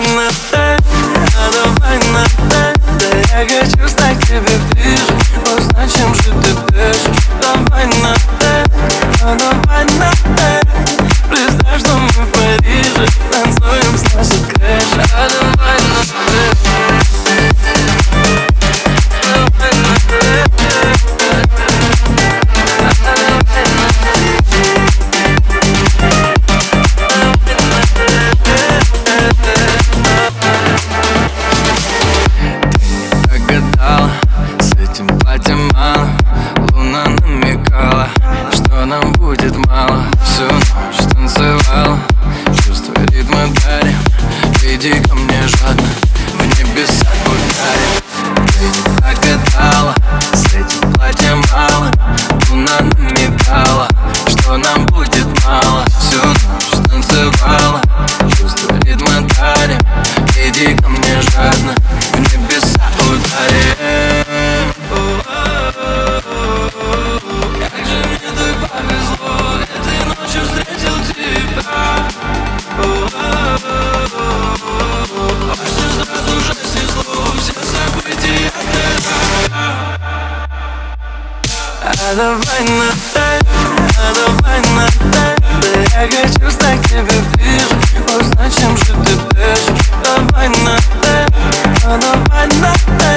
давай на Т, а давай на Т, да я хочу Давай на «ты», а давай на «ты» Да я хочу стать тебе ближе Узнать, чем же ты дышишь Давай на «ты», а давай на «ты»